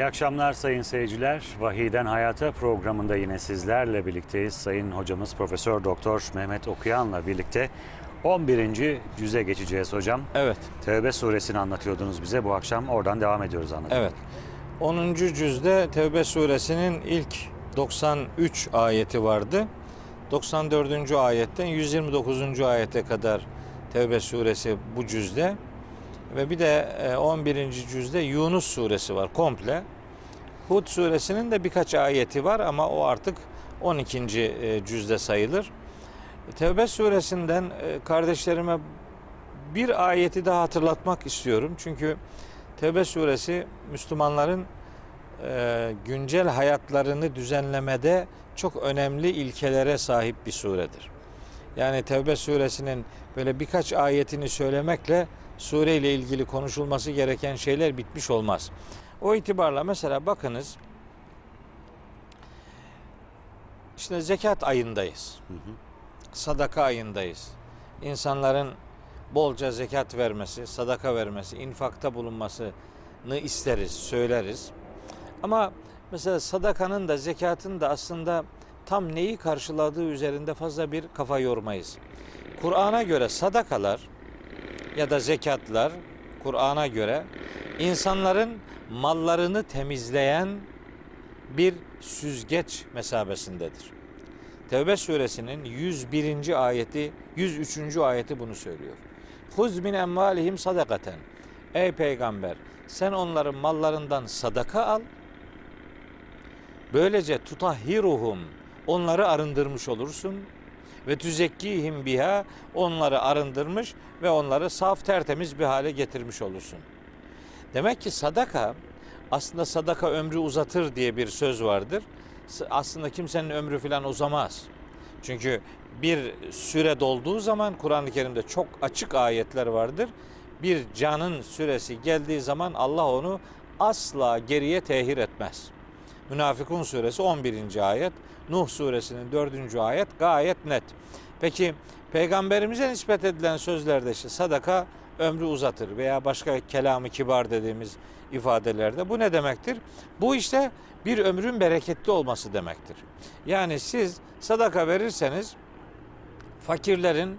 İyi akşamlar sayın seyirciler. Vahiden Hayata programında yine sizlerle birlikteyiz. Sayın hocamız Profesör Doktor Mehmet Okuyan'la birlikte 11. cüze geçeceğiz hocam. Evet, Tevbe suresini anlatıyordunuz bize. Bu akşam oradan devam ediyoruz anlatmaya. evet. 10. cüzde Tevbe suresinin ilk 93 ayeti vardı. 94. ayetten 129. ayete kadar Tevbe suresi bu cüzde. Ve bir de e, 11. cüzde Yunus suresi var komple. Hud suresinin de birkaç ayeti var ama o artık 12. e, cüzde sayılır. Tevbe suresinden e, kardeşlerime bir ayeti daha hatırlatmak istiyorum. Çünkü Tevbe suresi Müslümanların e, güncel hayatlarını düzenlemede çok önemli ilkelere sahip bir suredir. Yani Tevbe suresinin böyle birkaç ayetini söylemekle sure ile ilgili konuşulması gereken şeyler bitmiş olmaz. O itibarla mesela bakınız işte zekat ayındayız. Sadaka ayındayız. İnsanların bolca zekat vermesi, sadaka vermesi, infakta bulunmasını isteriz, söyleriz. Ama mesela sadakanın da zekatın da aslında tam neyi karşıladığı üzerinde fazla bir kafa yormayız. Kur'an'a göre sadakalar ya da zekatlar Kur'an'a göre insanların mallarını temizleyen bir süzgeç mesabesindedir. Tevbe suresinin 101. ayeti, 103. ayeti bunu söylüyor. Huz min emvalihim sadakaten. Ey peygamber sen onların mallarından sadaka al. Böylece tutahhiruhum onları arındırmış olursun ve tüzekkihim biha onları arındırmış ve onları saf tertemiz bir hale getirmiş olursun. Demek ki sadaka aslında sadaka ömrü uzatır diye bir söz vardır. Aslında kimsenin ömrü falan uzamaz. Çünkü bir süre dolduğu zaman Kur'an-ı Kerim'de çok açık ayetler vardır. Bir canın süresi geldiği zaman Allah onu asla geriye tehir etmez. Münafıkun suresi 11. ayet, Nuh suresinin 4. ayet gayet net. Peki peygamberimize nispet edilen sözlerde işte sadaka ömrü uzatır veya başka kelamı kibar dediğimiz ifadelerde bu ne demektir? Bu işte bir ömrün bereketli olması demektir. Yani siz sadaka verirseniz fakirlerin,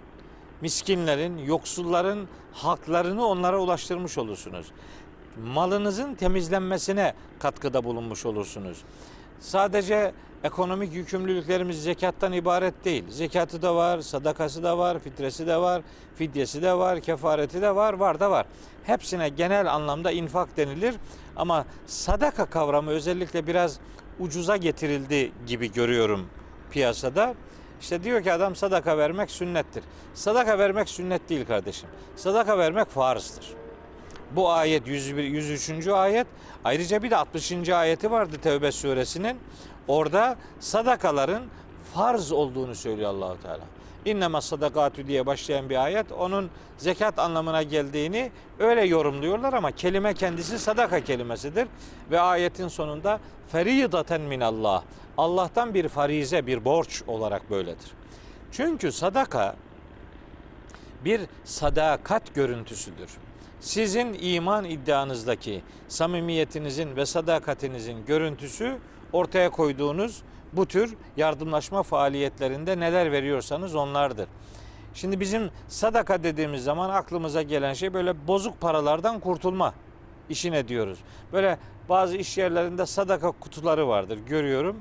miskinlerin, yoksulların haklarını onlara ulaştırmış olursunuz. Malınızın temizlenmesine katkıda bulunmuş olursunuz. Sadece ekonomik yükümlülüklerimiz zekattan ibaret değil. Zekatı da var, sadakası da var, fitresi de var, fidyesi de var, kefareti de var, var da var. Hepsine genel anlamda infak denilir ama sadaka kavramı özellikle biraz ucuza getirildi gibi görüyorum piyasada. İşte diyor ki adam sadaka vermek sünnettir. Sadaka vermek sünnet değil kardeşim. Sadaka vermek farzdır. Bu ayet 101, 103. ayet. Ayrıca bir de 60. ayeti vardı Tevbe suresinin. Orada sadakaların farz olduğunu söylüyor Allahu Teala. İnnema sadakatü diye başlayan bir ayet onun zekat anlamına geldiğini öyle yorumluyorlar ama kelime kendisi sadaka kelimesidir ve ayetin sonunda feridaten minallah. Allah'tan bir farize, bir borç olarak böyledir. Çünkü sadaka bir sadakat görüntüsüdür. Sizin iman iddianızdaki samimiyetinizin ve sadakatinizin görüntüsü ortaya koyduğunuz bu tür yardımlaşma faaliyetlerinde neler veriyorsanız onlardır. Şimdi bizim sadaka dediğimiz zaman aklımıza gelen şey böyle bozuk paralardan kurtulma işine diyoruz. Böyle bazı iş yerlerinde sadaka kutuları vardır görüyorum.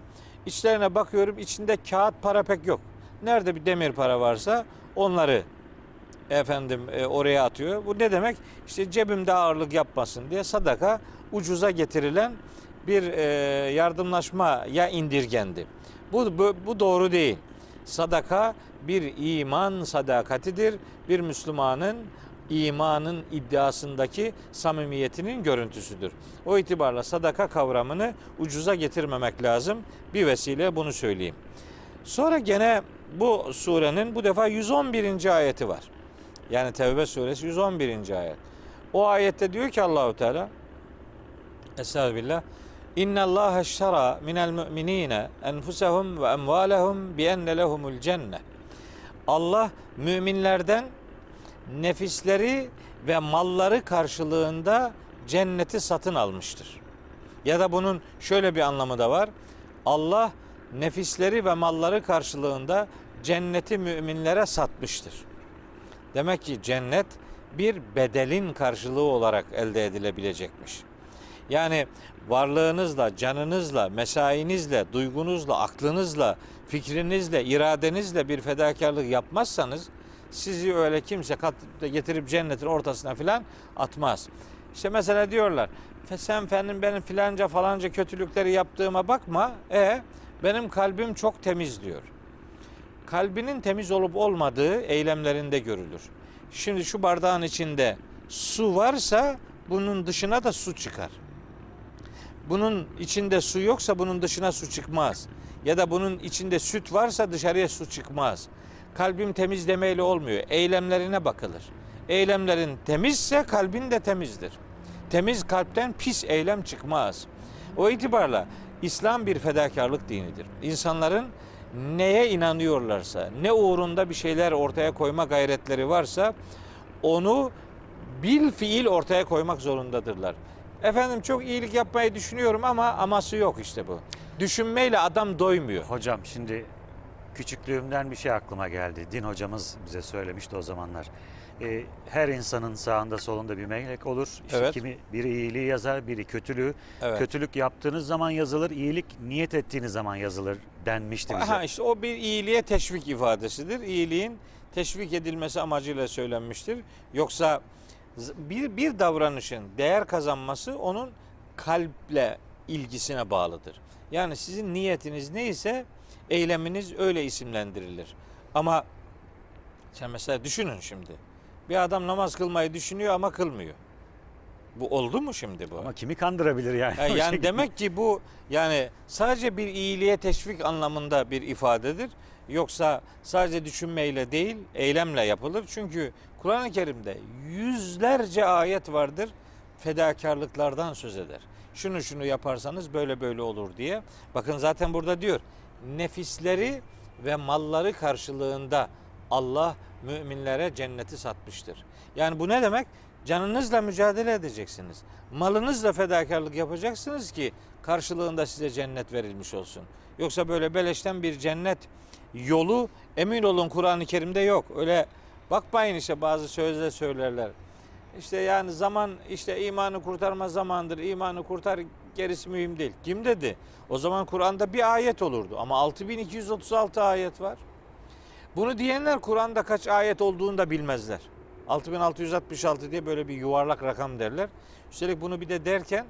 İçlerine bakıyorum içinde kağıt para pek yok. Nerede bir demir para varsa onları efendim e, oraya atıyor. Bu ne demek? İşte cebimde ağırlık yapmasın diye sadaka ucuza getirilen bir e, yardımlaşmaya indirgendi. Bu, bu, bu doğru değil. Sadaka bir iman sadakatidir. Bir Müslümanın imanın iddiasındaki samimiyetinin görüntüsüdür. O itibarla sadaka kavramını ucuza getirmemek lazım. Bir vesile bunu söyleyeyim. Sonra gene bu surenin bu defa 111. ayeti var. Yani Tevbe suresi 111. ayet. O ayette diyor ki Allahu Teala Estağfirullah. İnna Allah eştara minel müminine enfusahum ve emvalahum bi enne lehumul cenne. Allah müminlerden nefisleri ve malları karşılığında cenneti satın almıştır. Ya da bunun şöyle bir anlamı da var. Allah nefisleri ve malları karşılığında cenneti müminlere satmıştır. Demek ki cennet bir bedelin karşılığı olarak elde edilebilecekmiş. Yani varlığınızla, canınızla, mesainizle, duygunuzla, aklınızla, fikrinizle, iradenizle bir fedakarlık yapmazsanız sizi öyle kimse kat getirip cennetin ortasına filan atmaz. İşte mesela diyorlar "Fe- sen efendim benim filanca falanca kötülükleri yaptığıma bakma. E benim kalbim çok temiz diyor. Kalbinin temiz olup olmadığı eylemlerinde görülür. Şimdi şu bardağın içinde su varsa bunun dışına da su çıkar. Bunun içinde su yoksa bunun dışına su çıkmaz. Ya da bunun içinde süt varsa dışarıya su çıkmaz. Kalbim temiz demeyle olmuyor. Eylemlerine bakılır. Eylemlerin temizse kalbin de temizdir. Temiz kalpten pis eylem çıkmaz. O itibarla İslam bir fedakarlık dinidir. İnsanların neye inanıyorlarsa, ne uğrunda bir şeyler ortaya koyma gayretleri varsa onu bil fiil ortaya koymak zorundadırlar. Efendim çok iyilik yapmayı düşünüyorum ama aması yok işte bu. Düşünmeyle adam doymuyor. Hocam şimdi küçüklüğümden bir şey aklıma geldi. Din hocamız bize söylemişti o zamanlar. Ee, her insanın sağında solunda bir melek olur. İşte Evet. kimi biri iyiliği yazar, biri kötülüğü. Evet. Kötülük yaptığınız zaman yazılır, iyilik niyet ettiğiniz zaman yazılır denmişti bize. Aha işte o bir iyiliğe teşvik ifadesidir. İyiliğin teşvik edilmesi amacıyla söylenmiştir. Yoksa bir bir davranışın değer kazanması onun kalple ilgisine bağlıdır. Yani sizin niyetiniz neyse eyleminiz öyle isimlendirilir. Ama sen mesela düşünün şimdi. Bir adam namaz kılmayı düşünüyor ama kılmıyor. Bu oldu mu şimdi bu? Ama kimi kandırabilir yani? O yani şekilde. demek ki bu yani sadece bir iyiliğe teşvik anlamında bir ifadedir. Yoksa sadece düşünmeyle değil, eylemle yapılır. Çünkü Kur'an-ı Kerim'de yüzlerce ayet vardır fedakarlıklardan söz eder. Şunu şunu yaparsanız böyle böyle olur diye. Bakın zaten burada diyor. Nefisleri ve malları karşılığında Allah müminlere cenneti satmıştır. Yani bu ne demek? Canınızla mücadele edeceksiniz. Malınızla fedakarlık yapacaksınız ki karşılığında size cennet verilmiş olsun. Yoksa böyle beleşten bir cennet yolu emin olun Kur'an-ı Kerim'de yok. Öyle bakmayın işte bazı sözler söylerler. İşte yani zaman işte imanı kurtarma zamandır. İmanı kurtar gerisi mühim değil. Kim dedi? O zaman Kur'an'da bir ayet olurdu ama 6236 ayet var. Bunu diyenler Kur'an'da kaç ayet olduğunu da bilmezler. 6666 diye böyle bir yuvarlak rakam derler. Üstelik bunu bir de derken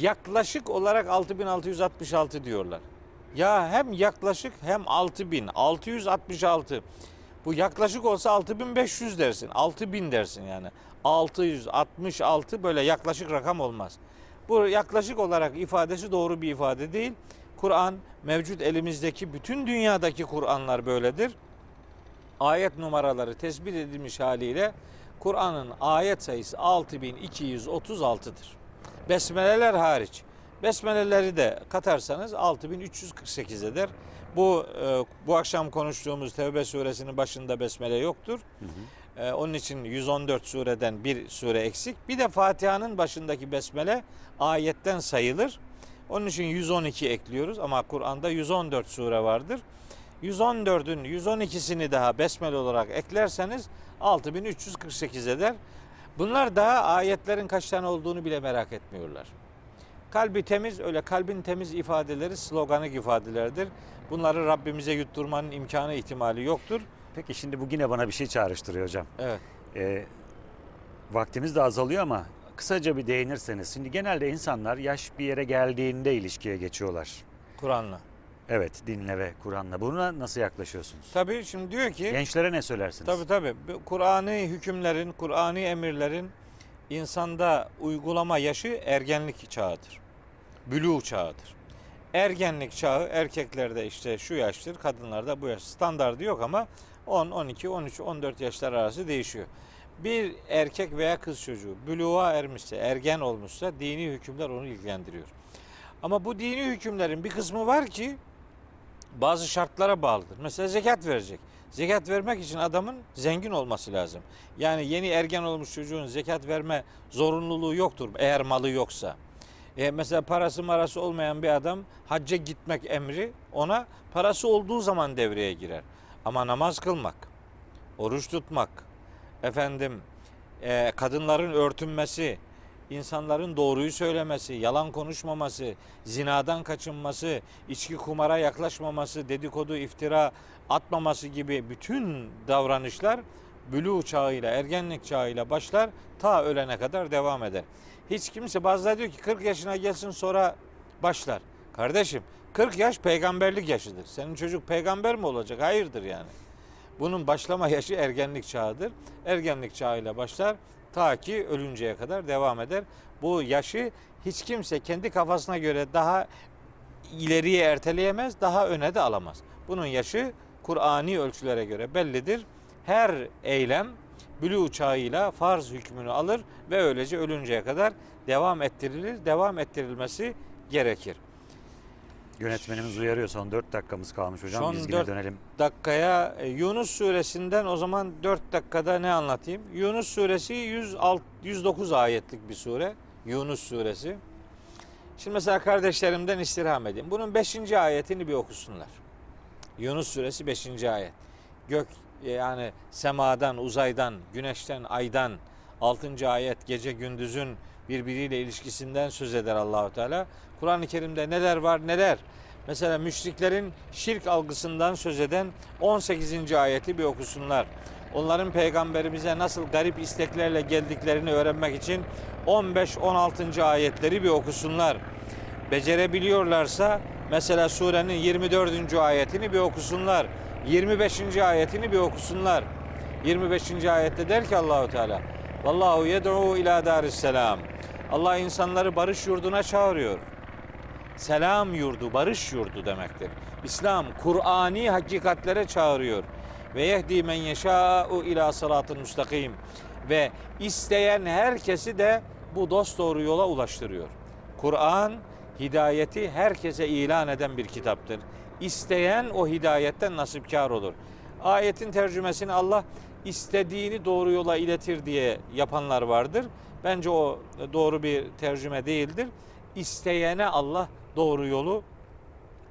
yaklaşık olarak 6666 diyorlar. Ya hem yaklaşık hem 6666. Bu yaklaşık olsa 6500 dersin. 6000 dersin yani. 666 böyle yaklaşık rakam olmaz. Bu yaklaşık olarak ifadesi doğru bir ifade değil. Kur'an mevcut elimizdeki bütün dünyadaki Kur'anlar böyledir. Ayet numaraları tespit edilmiş haliyle Kur'an'ın ayet sayısı 6236'dır. Besmeleler hariç. Besmeleleri de katarsanız 6348 eder. Bu e, bu akşam konuştuğumuz Tevbe suresinin başında besmele yoktur. E, onun için 114 sureden bir sure eksik. Bir de Fatiha'nın başındaki besmele ayetten sayılır. Onun için 112 ekliyoruz ama Kur'an'da 114 sure vardır. 114'ün 112'sini daha besmele olarak eklerseniz 6348 eder. Bunlar daha ayetlerin kaç tane olduğunu bile merak etmiyorlar. Kalbi temiz öyle kalbin temiz ifadeleri sloganik ifadelerdir. Bunları Rabbimize yutturmanın imkanı ihtimali yoktur. Peki şimdi bu yine bana bir şey çağrıştırıyor hocam. Evet. Ee, vaktimiz de azalıyor ama kısaca bir değinirseniz. Şimdi genelde insanlar yaş bir yere geldiğinde ilişkiye geçiyorlar. Kur'an'la. Evet dinle ve Kur'an'la. Buna nasıl yaklaşıyorsunuz? Tabii şimdi diyor ki Gençlere ne söylersiniz? Tabii tabii. Kur'an'ı hükümlerin, Kur'an'ı emirlerin insanda uygulama yaşı ergenlik çağıdır. Bülû çağıdır. Ergenlik çağı erkeklerde işte şu yaştır, kadınlarda bu yaş. Standardı yok ama 10, 12, 13, 14 yaşlar arası değişiyor. Bir erkek veya kız çocuğu bülûğa ermişse, ergen olmuşsa dini hükümler onu ilgilendiriyor. Ama bu dini hükümlerin bir kısmı var ki bazı şartlara bağlıdır. Mesela zekat verecek. Zekat vermek için adamın zengin olması lazım. Yani yeni ergen olmuş çocuğun zekat verme zorunluluğu yoktur eğer malı yoksa. E mesela parası marası olmayan bir adam hacca gitmek emri ona parası olduğu zaman devreye girer. Ama namaz kılmak, oruç tutmak, efendim e, kadınların örtünmesi, insanların doğruyu söylemesi, yalan konuşmaması, zinadan kaçınması, içki kumara yaklaşmaması, dedikodu, iftira atmaması gibi bütün davranışlar bülü çağıyla, ergenlik çağıyla başlar, ta ölene kadar devam eder. Hiç kimse bazıları diyor ki 40 yaşına gelsin sonra başlar. Kardeşim 40 yaş peygamberlik yaşıdır. Senin çocuk peygamber mi olacak? Hayırdır yani. Bunun başlama yaşı ergenlik çağıdır. Ergenlik çağıyla başlar ta ki ölünceye kadar devam eder. Bu yaşı hiç kimse kendi kafasına göre daha ileriye erteleyemez, daha öne de alamaz. Bunun yaşı Kur'ani ölçülere göre bellidir. Her eylem bülü çağıyla farz hükmünü alır ve öylece ölünceye kadar devam ettirilir. Devam ettirilmesi gerekir. Yönetmenimiz uyarıyor son 4 dakikamız kalmış hocam. Son Biz yine dört- dönelim. dakikaya e, Yunus suresinden o zaman 4 dakikada ne anlatayım? Yunus suresi 106, 109 ayetlik bir sure. Yunus suresi. Şimdi mesela kardeşlerimden istirham edeyim. Bunun 5. ayetini bir okusunlar. Yunus suresi 5. ayet. Gök e, yani semadan, uzaydan, güneşten, aydan 6. ayet gece gündüzün birbiriyle ilişkisinden söz eder Allahu Teala. Kur'an-ı Kerim'de neler var neler. Mesela müşriklerin şirk algısından söz eden 18. ayeti bir okusunlar. Onların peygamberimize nasıl garip isteklerle geldiklerini öğrenmek için 15-16. ayetleri bir okusunlar. Becerebiliyorlarsa mesela surenin 24. ayetini bir okusunlar. 25. ayetini bir okusunlar. 25. ayette der ki Allahu Teala Vallahu yed'u ila daris selam. Allah insanları barış yurduna çağırıyor. Selam yurdu, barış yurdu demektir. İslam Kur'ani hakikatlere çağırıyor. Ve yehdi men yeşâ'u ila sıratın müstakim. Ve isteyen herkesi de bu dost doğru yola ulaştırıyor. Kur'an hidayeti herkese ilan eden bir kitaptır. İsteyen o hidayetten nasipkar olur. Ayetin tercümesini Allah istediğini doğru yola iletir diye yapanlar vardır. Bence o doğru bir tercüme değildir. İsteyene Allah doğru yolu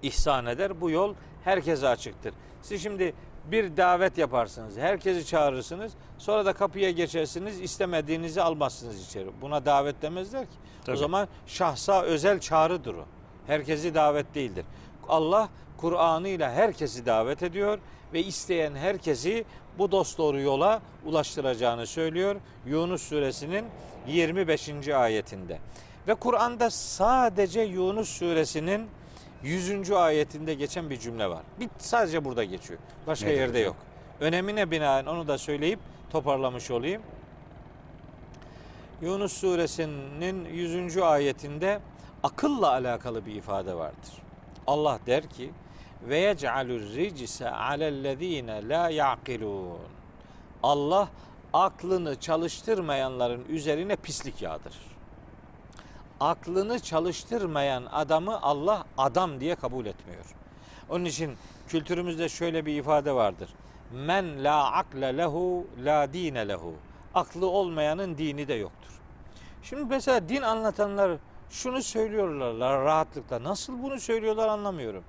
ihsan eder. Bu yol herkese açıktır. Siz şimdi bir davet yaparsınız. Herkesi çağırırsınız. Sonra da kapıya geçersiniz. istemediğinizi almazsınız içeri. Buna davet demezler ki. Tabii. O zaman şahsa özel çağrıdır o. Herkesi davet değildir. Allah Kur'an'ıyla herkesi davet ediyor ve isteyen herkesi bu dosdoğru yola ulaştıracağını söylüyor. Yunus suresinin 25. ayetinde. Ve Kur'an'da sadece Yunus suresinin 100. ayetinde geçen bir cümle var. Bir sadece burada geçiyor. Başka Nedir yerde hocam? yok. Önemine binaen onu da söyleyip toparlamış olayım. Yunus suresinin 100. ayetinde akılla alakalı bir ifade vardır. Allah der ki ve yec'alur ricse alellezine la yaqilun. Allah aklını çalıştırmayanların üzerine pislik yağdırır. Aklını çalıştırmayan adamı Allah adam diye kabul etmiyor. Onun için kültürümüzde şöyle bir ifade vardır. Men la akle lehu la dine lehu. Aklı olmayanın dini de yoktur. Şimdi mesela din anlatanlar şunu söylüyorlar rahatlıkla. Nasıl bunu söylüyorlar anlamıyorum.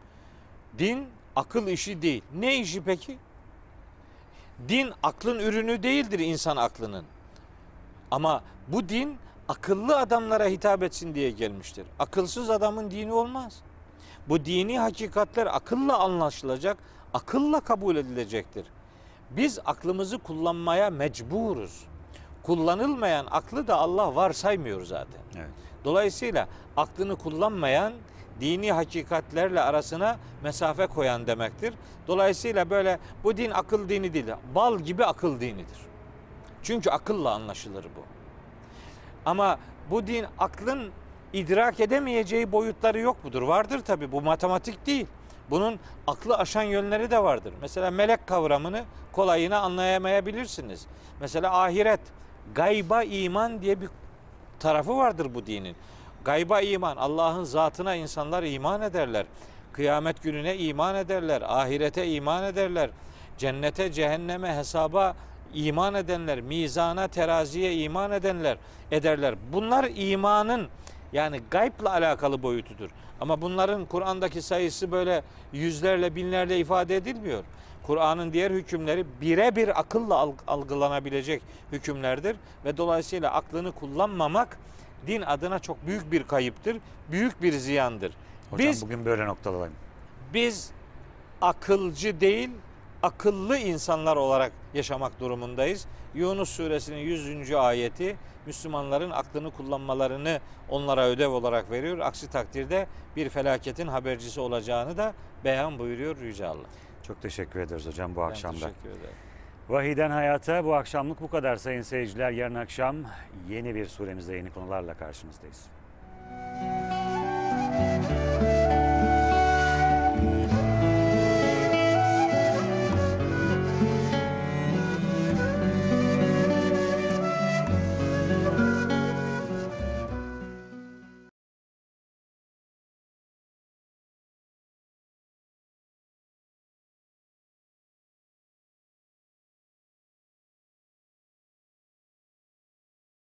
Din akıl işi değil. Ne işi peki? Din aklın ürünü değildir insan aklının. Ama bu din akıllı adamlara hitap etsin diye gelmiştir. Akılsız adamın dini olmaz. Bu dini hakikatler akılla anlaşılacak, akılla kabul edilecektir. Biz aklımızı kullanmaya mecburuz. Kullanılmayan aklı da Allah varsaymıyor zaten. Evet. Dolayısıyla aklını kullanmayan dini hakikatlerle arasına mesafe koyan demektir. Dolayısıyla böyle bu din akıl dini değil. Bal gibi akıl dinidir. Çünkü akılla anlaşılır bu. Ama bu din aklın idrak edemeyeceği boyutları yok mudur? Vardır tabi. Bu matematik değil. Bunun aklı aşan yönleri de vardır. Mesela melek kavramını kolayına anlayamayabilirsiniz. Mesela ahiret, gayba iman diye bir tarafı vardır bu dinin. Gayba iman, Allah'ın zatına insanlar iman ederler. Kıyamet gününe iman ederler, ahirete iman ederler. Cennete, cehenneme, hesaba iman edenler, mizana, teraziye iman edenler ederler. Bunlar imanın Yani gaybla alakalı boyutudur. Ama bunların Kur'an'daki sayısı böyle yüzlerle binlerle ifade edilmiyor. Kur'an'ın diğer hükümleri birebir akılla alg- algılanabilecek hükümlerdir ve dolayısıyla aklını kullanmamak din adına çok büyük bir kayıptır, büyük bir ziyandır. Hocam Biz bugün böyle noktalayalım. biz akılcı değil, akıllı insanlar olarak yaşamak durumundayız. Yunus suresinin 100. ayeti Müslümanların aklını kullanmalarını onlara ödev olarak veriyor. Aksi takdirde bir felaketin habercisi olacağını da beyan buyuruyor Yüce Allah. Çok teşekkür ederiz hocam bu Ben akşamda. teşekkür ederim. Vahiden Hayata bu akşamlık bu kadar sayın seyirciler. Yarın akşam yeni bir suremizde yeni konularla karşınızdayız.